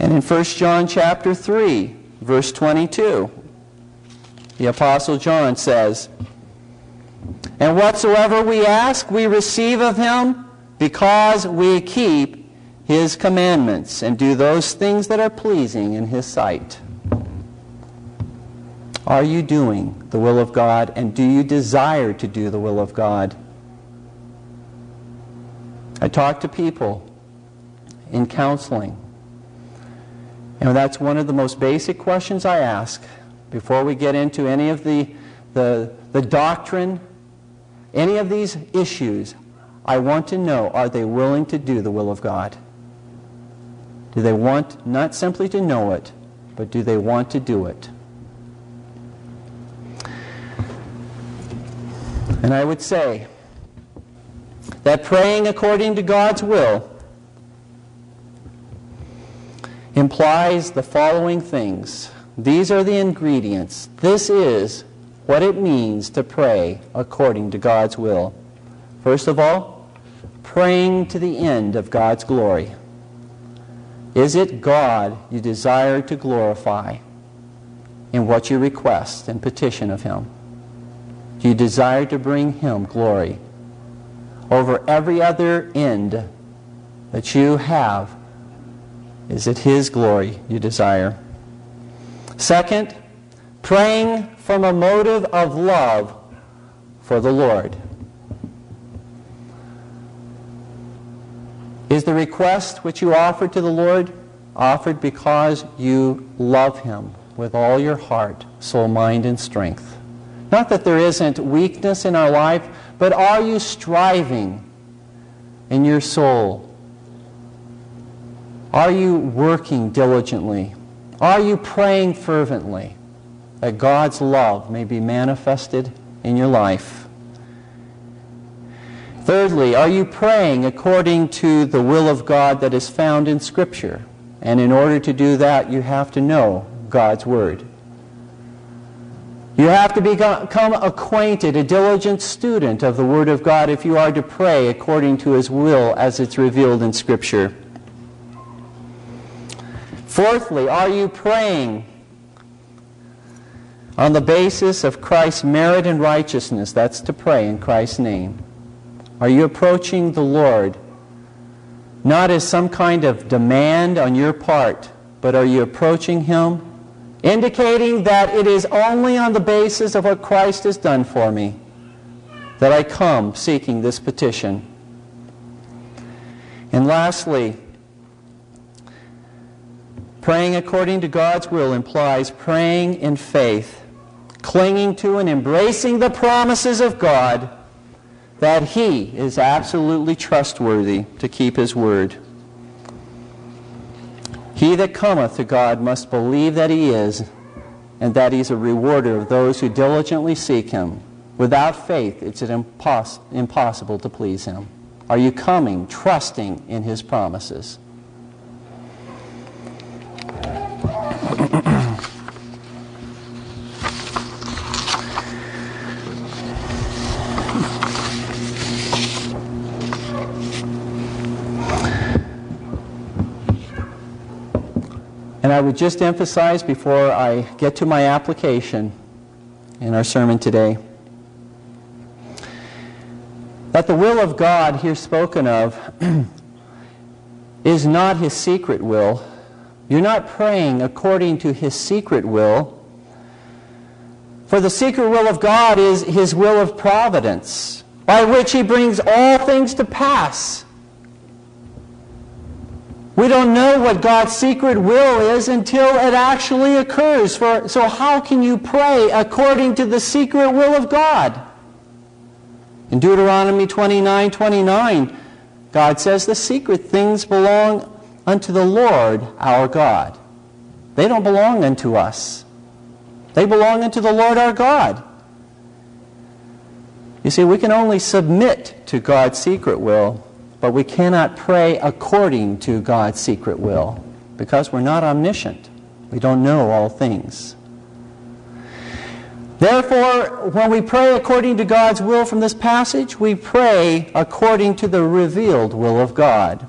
And in 1 John chapter 3, verse 22, the apostle John says, "And whatsoever we ask, we receive of him, because we keep his commandments and do those things that are pleasing in his sight. Are you doing the will of God and do you desire to do the will of God? I talk to people in counseling, and that's one of the most basic questions I ask before we get into any of the, the, the doctrine, any of these issues. I want to know are they willing to do the will of God? Do they want not simply to know it, but do they want to do it? And I would say that praying according to God's will implies the following things. These are the ingredients. This is what it means to pray according to God's will. First of all, praying to the end of God's glory. Is it God you desire to glorify in what you request and petition of Him? Do you desire to bring Him glory over every other end that you have? Is it His glory you desire? Second, praying from a motive of love for the Lord. Is the request which you offer to the Lord offered because you love Him with all your heart, soul, mind, and strength? Not that there isn't weakness in our life, but are you striving in your soul? Are you working diligently? Are you praying fervently that God's love may be manifested in your life? Thirdly, are you praying according to the will of God that is found in Scripture? And in order to do that, you have to know God's Word. You have to become acquainted, a diligent student of the Word of God if you are to pray according to His will as it's revealed in Scripture. Fourthly, are you praying on the basis of Christ's merit and righteousness? That's to pray in Christ's name. Are you approaching the Lord not as some kind of demand on your part, but are you approaching Him indicating that it is only on the basis of what Christ has done for me that I come seeking this petition? And lastly, praying according to God's will implies praying in faith, clinging to and embracing the promises of God that he is absolutely trustworthy to keep his word. He that cometh to God must believe that he is, and that he is a rewarder of those who diligently seek him. Without faith, it's impos- impossible to please him. Are you coming, trusting in his promises? And I would just emphasize before I get to my application in our sermon today that the will of God here spoken of is not his secret will. You're not praying according to his secret will. For the secret will of God is his will of providence, by which he brings all things to pass we don't know what God's secret will is until it actually occurs. For, so how can you pray according to the secret will of God? In Deuteronomy 29, 29, God says the secret things belong unto the Lord our God. They don't belong unto us. They belong unto the Lord our God. You see, we can only submit to God's secret will but we cannot pray according to God's secret will because we're not omniscient. We don't know all things. Therefore, when we pray according to God's will from this passage, we pray according to the revealed will of God.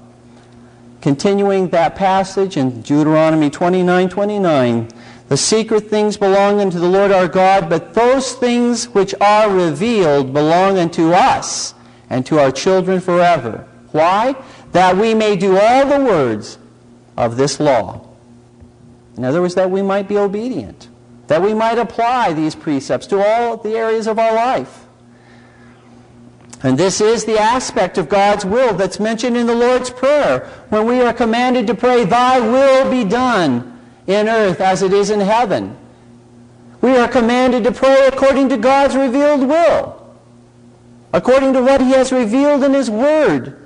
Continuing that passage in Deuteronomy 29 29, the secret things belong unto the Lord our God, but those things which are revealed belong unto us and to our children forever why? That we may do all the words of this law. In other words, that we might be obedient, that we might apply these precepts to all the areas of our life. And this is the aspect of God's will that's mentioned in the Lord's Prayer when we are commanded to pray, Thy will be done in earth as it is in heaven. We are commanded to pray according to God's revealed will, according to what He has revealed in His Word.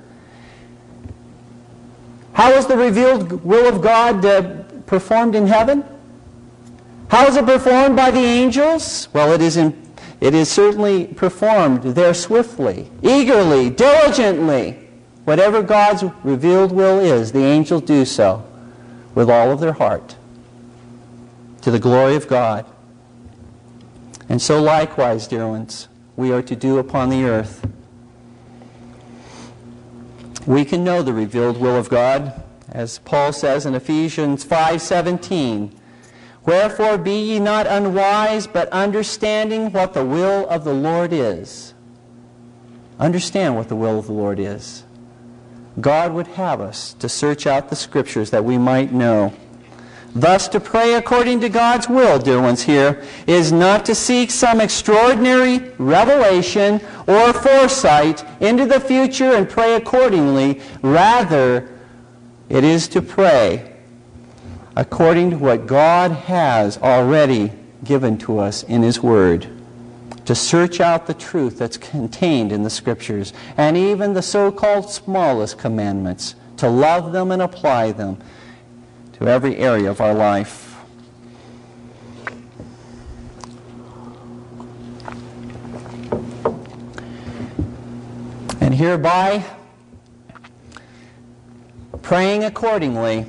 How is the revealed will of God uh, performed in heaven? How is it performed by the angels? Well, it is, in, it is certainly performed there swiftly, eagerly, diligently. Whatever God's revealed will is, the angels do so with all of their heart to the glory of God. And so likewise, dear ones, we are to do upon the earth we can know the revealed will of God, as Paul says in Ephesians 5:17. Wherefore be ye not unwise, but understanding what the will of the Lord is. Understand what the will of the Lord is. God would have us to search out the scriptures that we might know. Thus, to pray according to God's will, dear ones, here, is not to seek some extraordinary revelation or foresight into the future and pray accordingly. Rather, it is to pray according to what God has already given to us in His Word. To search out the truth that's contained in the Scriptures and even the so called smallest commandments to love them and apply them to every area of our life. And hereby, praying accordingly,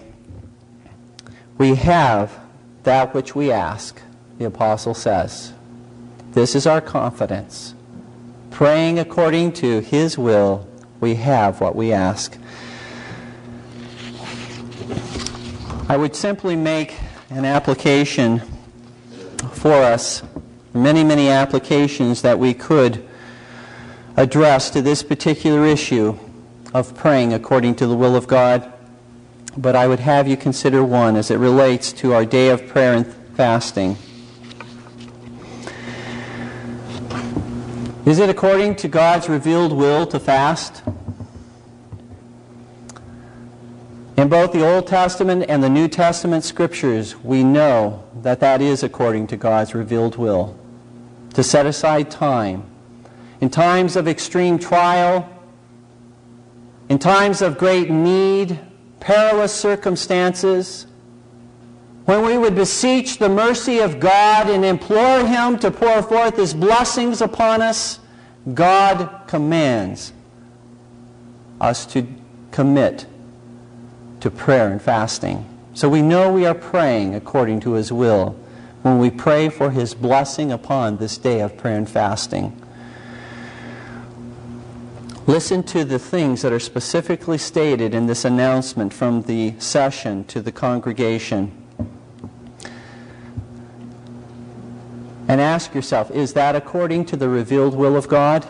we have that which we ask, the apostle says. This is our confidence. Praying according to his will, we have what we ask. I would simply make an application for us, many, many applications that we could address to this particular issue of praying according to the will of God. But I would have you consider one as it relates to our day of prayer and fasting. Is it according to God's revealed will to fast? In both the Old Testament and the New Testament scriptures, we know that that is according to God's revealed will. To set aside time. In times of extreme trial, in times of great need, perilous circumstances, when we would beseech the mercy of God and implore Him to pour forth His blessings upon us, God commands us to commit to prayer and fasting. So we know we are praying according to His will when we pray for His blessing upon this day of prayer and fasting. Listen to the things that are specifically stated in this announcement from the session to the congregation. And ask yourself, is that according to the revealed will of God?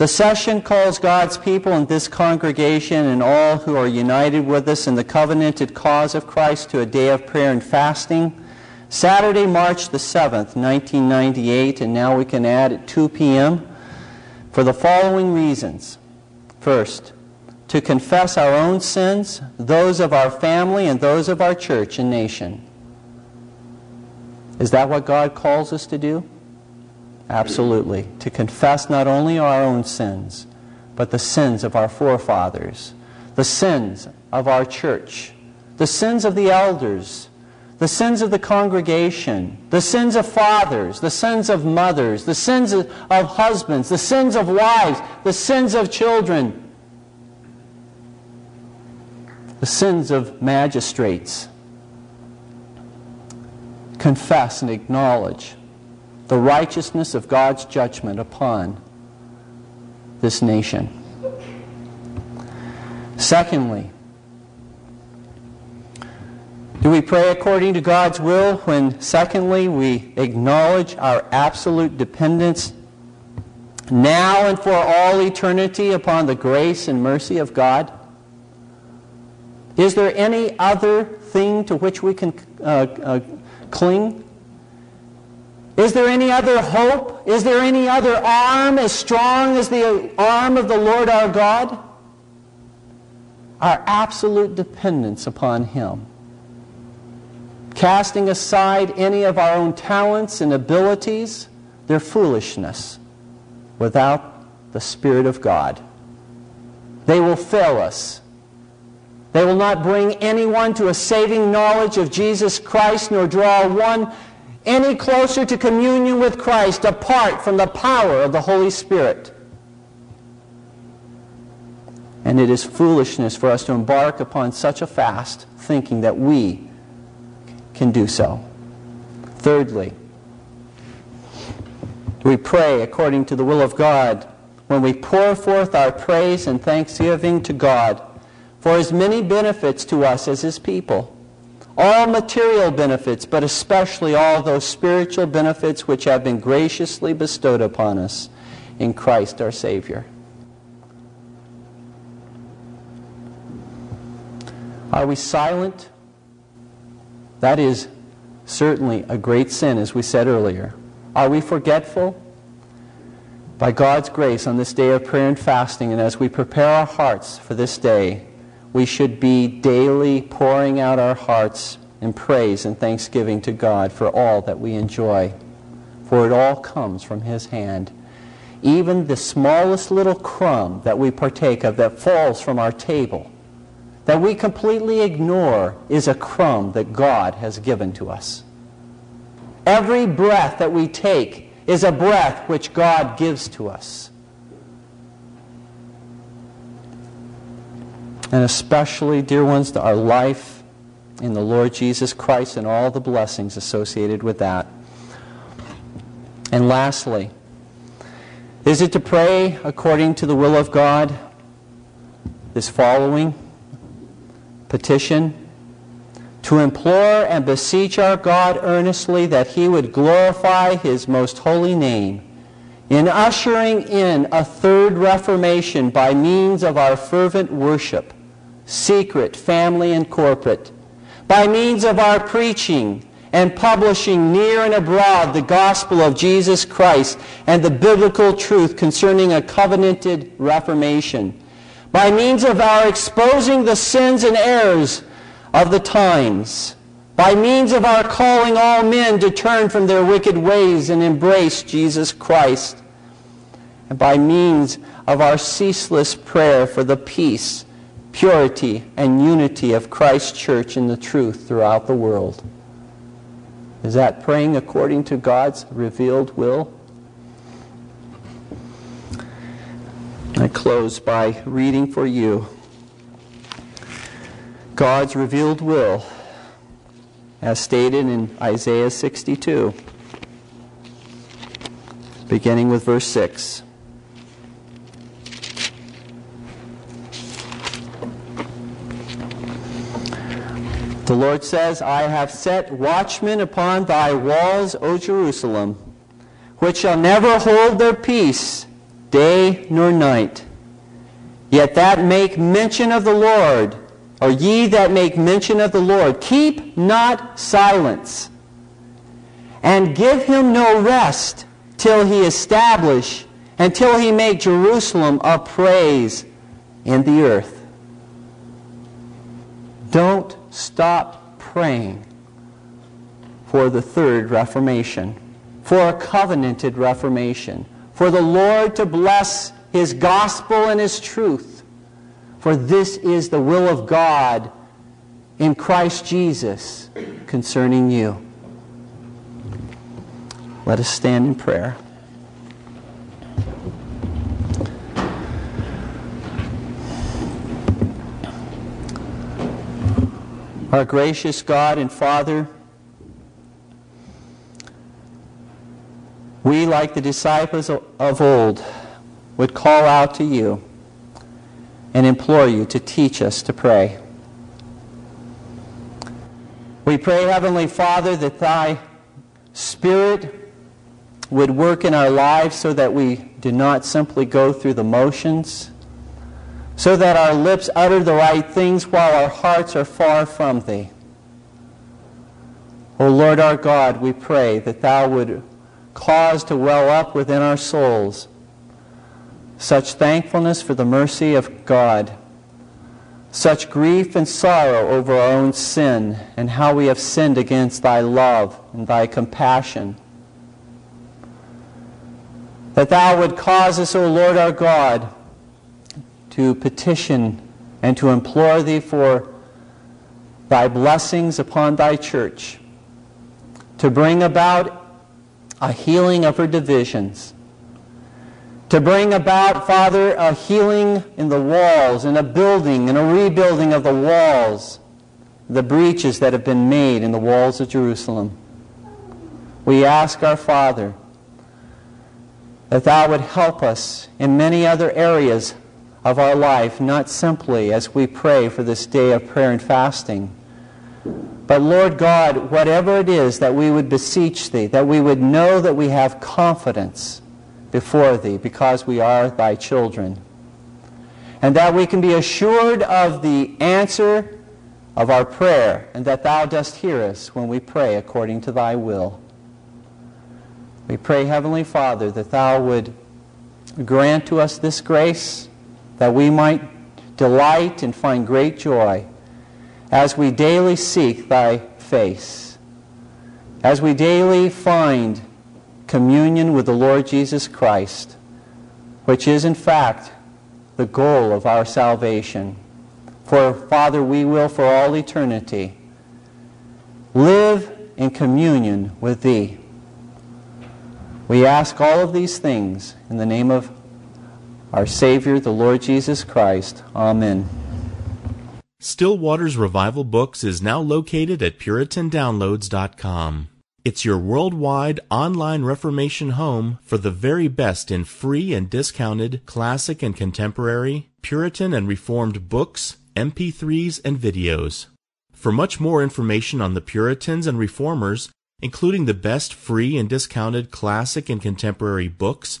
The session calls God's people in this congregation and all who are united with us in the covenanted cause of Christ to a day of prayer and fasting. Saturday, March the 7th, 1998, and now we can add at 2 p.m. for the following reasons. First, to confess our own sins, those of our family, and those of our church and nation. Is that what God calls us to do? Absolutely. To confess not only our own sins, but the sins of our forefathers, the sins of our church, the sins of the elders, the sins of the congregation, the sins of fathers, the sins of mothers, the sins of husbands, the sins of wives, the sins of children, the sins of magistrates. Confess and acknowledge the righteousness of God's judgment upon this nation. Secondly, do we pray according to God's will when, secondly, we acknowledge our absolute dependence now and for all eternity upon the grace and mercy of God? Is there any other thing to which we can uh, uh, cling? Is there any other hope? Is there any other arm as strong as the arm of the Lord our God? Our absolute dependence upon Him. Casting aside any of our own talents and abilities, their foolishness without the Spirit of God. They will fail us. They will not bring anyone to a saving knowledge of Jesus Christ, nor draw one any closer to communion with Christ apart from the power of the Holy Spirit. And it is foolishness for us to embark upon such a fast thinking that we can do so. Thirdly, we pray according to the will of God when we pour forth our praise and thanksgiving to God for as many benefits to us as his people all material benefits, but especially all those spiritual benefits which have been graciously bestowed upon us in Christ our Savior. Are we silent? That is certainly a great sin, as we said earlier. Are we forgetful? By God's grace on this day of prayer and fasting, and as we prepare our hearts for this day, we should be daily pouring out our hearts in praise and thanksgiving to God for all that we enjoy. For it all comes from His hand. Even the smallest little crumb that we partake of that falls from our table, that we completely ignore is a crumb that God has given to us. Every breath that we take is a breath which God gives to us. And especially, dear ones, to our life in the Lord Jesus Christ and all the blessings associated with that. And lastly, is it to pray according to the will of God? This following petition to implore and beseech our God earnestly that he would glorify his most holy name in ushering in a third reformation by means of our fervent worship, secret, family, and corporate, by means of our preaching and publishing near and abroad the gospel of Jesus Christ and the biblical truth concerning a covenanted reformation, by means of our exposing the sins and errors of the times, by means of our calling all men to turn from their wicked ways and embrace Jesus Christ, and by means of our ceaseless prayer for the peace, purity, and unity of Christ's church in the truth throughout the world. Is that praying according to God's revealed will? I close by reading for you God's revealed will, as stated in Isaiah 62, beginning with verse 6. The Lord says, I have set watchmen upon thy walls, O Jerusalem, which shall never hold their peace day nor night. Yet that make mention of the Lord, or ye that make mention of the Lord, keep not silence, and give him no rest till he establish, until he make Jerusalem a praise in the earth. Don't stop praying for the third Reformation, for a covenanted Reformation, for the Lord to bless his gospel and his truth for this is the will of God in Christ Jesus concerning you. Let us stand in prayer. Our gracious God and Father, we, like the disciples of old, would call out to you and implore you to teach us to pray. We pray, Heavenly Father, that Thy Spirit would work in our lives so that we do not simply go through the motions, so that our lips utter the right things while our hearts are far from Thee. O Lord our God, we pray that Thou would cause to well up within our souls such thankfulness for the mercy of God, such grief and sorrow over our own sin and how we have sinned against thy love and thy compassion. That thou would cause us, O Lord our God, to petition and to implore thee for thy blessings upon thy church, to bring about a healing of her divisions to bring about, Father, a healing in the walls, and a building and a rebuilding of the walls, the breaches that have been made in the walls of Jerusalem. We ask our Father that Thou would help us in many other areas of our life, not simply as we pray for this day of prayer and fasting. But Lord God, whatever it is that we would beseech Thee, that we would know that we have confidence before thee because we are thy children. And that we can be assured of the answer of our prayer and that thou dost hear us when we pray according to thy will. We pray, Heavenly Father, that thou would grant to us this grace that we might delight and find great joy as we daily seek thy face, as we daily find communion with the Lord Jesus Christ, which is in fact the goal of our salvation. For, Father, we will for all eternity live in communion with Thee. We ask all of these things in the name of our Savior, the Lord Jesus Christ. Amen. Still Waters Revival Books is now located at PuritanDownloads.com. It's your worldwide online Reformation home for the very best in free and discounted classic and contemporary, Puritan and Reformed books, MP3s, and videos. For much more information on the Puritans and Reformers, including the best free and discounted classic and contemporary books,